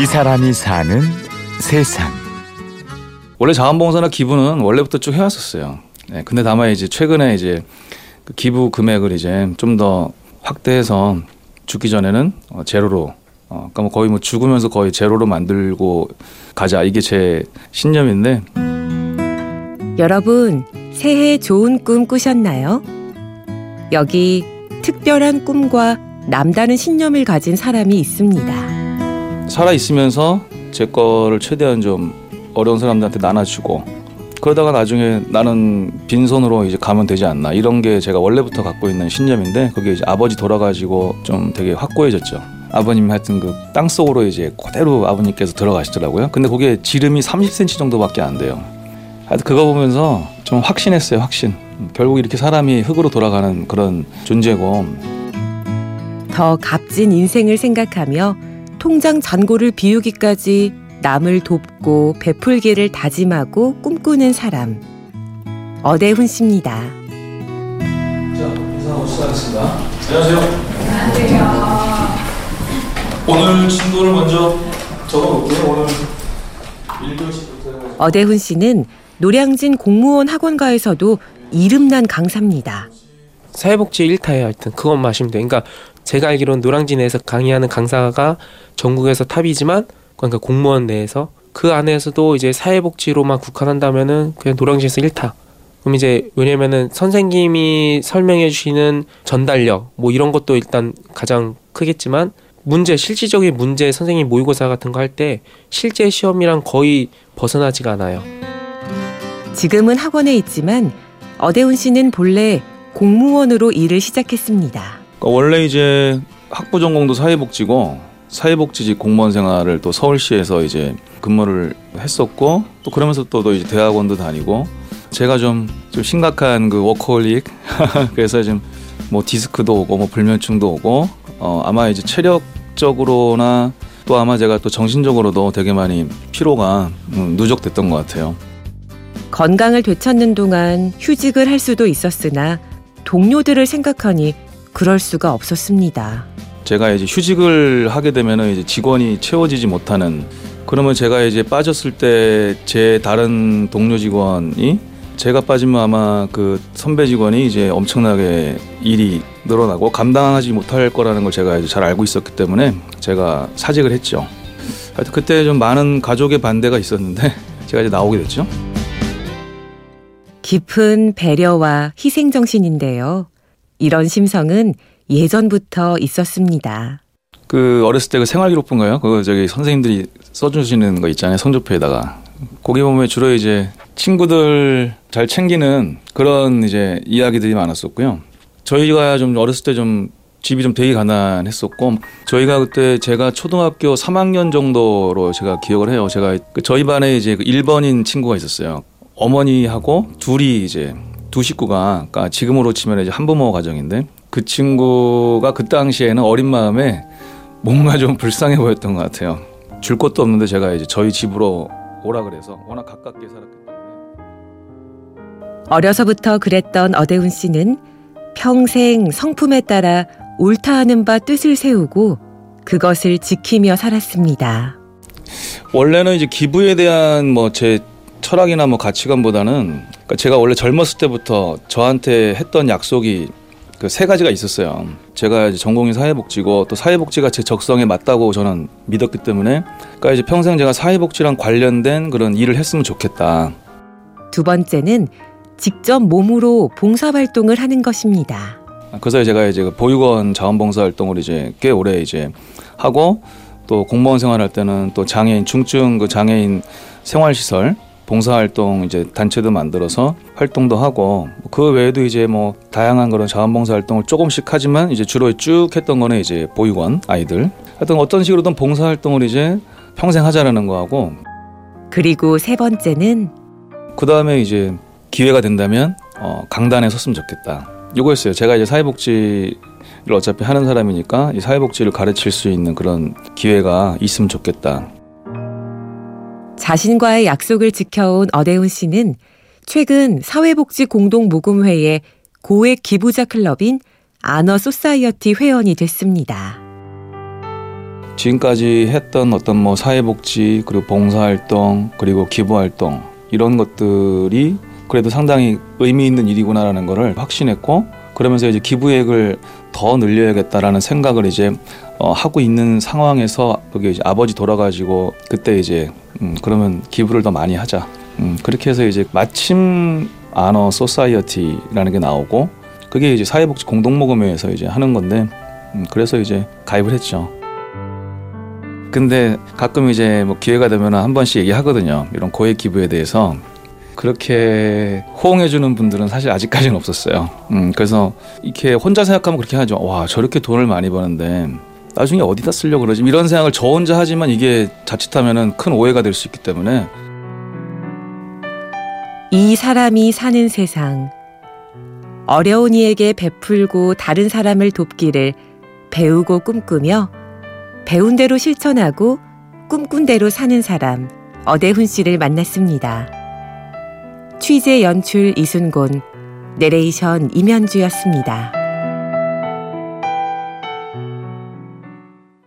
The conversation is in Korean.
이 사람이 사는 세상. 원래 자원봉사나 기부는 원래부터 쭉 해왔었어요. 네, 근데 다만 이제 최근에 이제 그 기부 금액을 이제 좀 더 확대해서 죽기 전에는 어, 제로로 어, 그러니까 뭐 거의 뭐 죽으면서 거의 제로로 만들고 가자 이게 제 신념인데 여러분, 새해 좋은 꿈 꾸셨나요? 여기 특별한 꿈과 남다른 신념을 가진 사람이 있습니다. 살아 있으면서 제 거를 최대한 좀 어려운 사람들한테 나눠주고 그러다가 나중에 나는 빈손으로 이제 가면 되지 않나 이런 게 제가 원래부터 갖고 있는 신념인데 그게 이제 아버지 돌아가지고 좀 되게 확고해졌죠. 아버님 하여튼 그 땅 속으로 이제 그대로 아버님께서 들어가시더라고요. 근데 그게 지름이 30cm 정도밖에 안 돼요. 하여튼 그거 보면서 좀 확신했어요, 확신. 결국 이렇게 사람이 흙으로 돌아가는 그런 존재고 더 값진 인생을 생각하며 통장 잔고를 비우기까지 남을 돕고 베풀기를 다짐하고 꿈꾸는 사람. 어대훈 씨입니다. 자, 인사하고 시작하겠습니다. 안녕하세요. 오늘 진도를 먼저 적어볼게요. 오늘 1교시부터 어대훈 씨는 노량진 공무원 학원가에서도 이름난 강사입니다. 사회복지 1타예요. 하여튼 그것만 하시면 돼요. 그러니까 제가 알기로는 노량진에서 강의하는 강사가 전국에서 탑이지만 그러니까 공무원 내에서 그 안에서도 이제 사회복지로만 국한한다면은 그냥 노량진에서 1타. 그럼 이제 왜냐면은 선생님이 설명해 주시는 전달력 뭐 이런 것도 일단 가장 크겠지만 문제 실질적인 문제 선생님 모의고사 같은 거 할 때 실제 시험이랑 거의 벗어나지가 않아요. 지금은 학원에 있지만 어대훈 씨는 본래 공무원으로 일을 시작했습니다. 그러니까 원래 이제 학부 전공도 사회복지고 사회복지직 공무원 생활을 또 서울시에서 이제 근무를 했었고 또 그러면서 또, 또 이제 대학원도 다니고 제가 좀, 좀 심각한 그 워커홀릭 그래서 좀뭐 디스크도 오고 뭐 불면증도 오고 어 아마 이제 체력적으로나 또 아마 제가 또 정신적으로도 되게 많이 피로가 음, 누적됐던 것 같아요. 건강을 되찾는 동안 휴직을 할 수도 있었으나 동료들을 생각하니 그럴 수가 없었습니다. 제가 이제 휴직을 하게 되면은 이제 직원이 채워지지 못하는 그러면 제가 이제 빠졌을 때 제 다른 동료 직원이 제가 빠지면 아마 그 선배 직원이 이제 엄청나게 일이 늘어나고 감당하지 못할 거라는 걸 제가 이제 잘 알고 있었기 때문에 제가 사직을 했죠. 하여튼 그때 좀 많은 가족의 반대가 있었는데 제가 이제 나오게 됐죠. 깊은 배려와 희생 정신인데요. 이런 심성은 예전부터 있었습니다. 그 어렸을 때 그 생활기록부인가요? 그거 저기 선생님들이 써주시는 거 있잖아요. 성적표에다가. 거기 보면 주로 이제 친구들 잘 챙기는 그런 이제 이야기들이 많았었고요. 저희가 좀 어렸을 때 좀 집이 좀 되게 가난했었고 저희가 그때 제가 초등학교 3학년 정도로 제가 기억을 해요. 제가 그 저희 반에 이제 그 1번인 친구가 있었어요. 어머니하고 둘이 이제 두 식구가 그러니까 지금으로 치면 이제 한부모 가정인데 그 친구가 그 당시에는 어린 마음에 뭔가 좀 불쌍해 보였던 것 같아요. 줄 것도 없는데 제가 이제 저희 집으로 오라 그래서 워낙 가깝게 살았기 때문에 어려서부터 그랬던 어대훈 씨는 평생 성품에 따라 옳다 하는 바 뜻을 세우고 그것을 지키며 살았습니다. 원래는 이제 기부에 대한 뭐 제 철학이나 뭐 가치관보다는 그러니까 제가 원래 젊었을 때부터 저한테 했던 약속이 그 세 가지가 있었어요. 제가 전공이 사회복지고 또 사회복지가 제 적성에 맞다고 저는 믿었기 때문에 그러니까 이제 평생 제가 사회복지랑 관련된 그런 일을 했으면 좋겠다. 두 번째는 직접 몸으로 봉사활동을 하는 것입니다. 그래서 제가 이제 그 보육원 자원봉사 활동을 이제 꽤 오래 이제 하고 또 공무원 생활할 때는 또 장애인 중증 그 장애인 생활시설 봉사활동 이제 단체도 만들어서 활동도 하고 그 외에도 이제 뭐 다양한 그런 자원봉사 활동을 조금씩 하지만 이제 주로 쭉 했던 거는 이제 보육원 아이들 하여튼 어떤 식으로든 봉사활동을 이제 평생 하자라는 거하고 그리고 세 번째는 그 다음에 이제 기회가 된다면 어, 강단에 섰으면 좋겠다. 이거였어요. 제가 이제 사회복지를 어차피 하는 사람이니까 이 사회복지를 가르칠 수 있는 그런 기회가 있으면 좋겠다. 자신과의 약속을 지켜온 어대훈 씨는 최근 사회복지 공동모금회의 고액 기부자 클럽인 Honor Society 회원이 됐습니다. 지금까지 했던 어떤 뭐 사회복지 그리고 봉사활동 그리고 기부활동 이런 것들이 그래도 상당히 의미 있는 일이구나라는 거를 확신했고 그러면서 이제 기부액을 더 늘려야겠다라는 생각을 이제 어, 하고 있는 상황에서 여기 이제 아버지 돌아가셔가지고 그때 이제 음, 그러면 기부를 더 많이 하자. 음, 그렇게 해서 이제 마침 Honor Society라는 게 나오고 그게 이제 사회복지 공동모금회에서 이제 하는 건데 음, 그래서 이제 가입을 했죠. 근데 가끔 이제 뭐 기회가 되면 한 번씩 얘기하거든요. 이런 고액 기부에 대해서 그렇게 호응해주는 분들은 사실 아직까지는 없었어요. 음, 그래서 이렇게 혼자 생각하면 그렇게 하죠. 와, 저렇게 돈을 많이 버는데 나중에 어디다 쓰려고 그러지? 이런 생각을 저 혼자 하지만 이게 자칫하면은 큰 오해가 될 수 있기 때문에 이 사람이 사는 세상. 어려운 이에게 베풀고 다른 사람을 돕기를 배우고 꿈꾸며 배운 대로 실천하고 꿈꾼 대로 사는 사람 어대훈 씨를 만났습니다. 취재 연출 이순곤, 내레이션 임현주였습니다.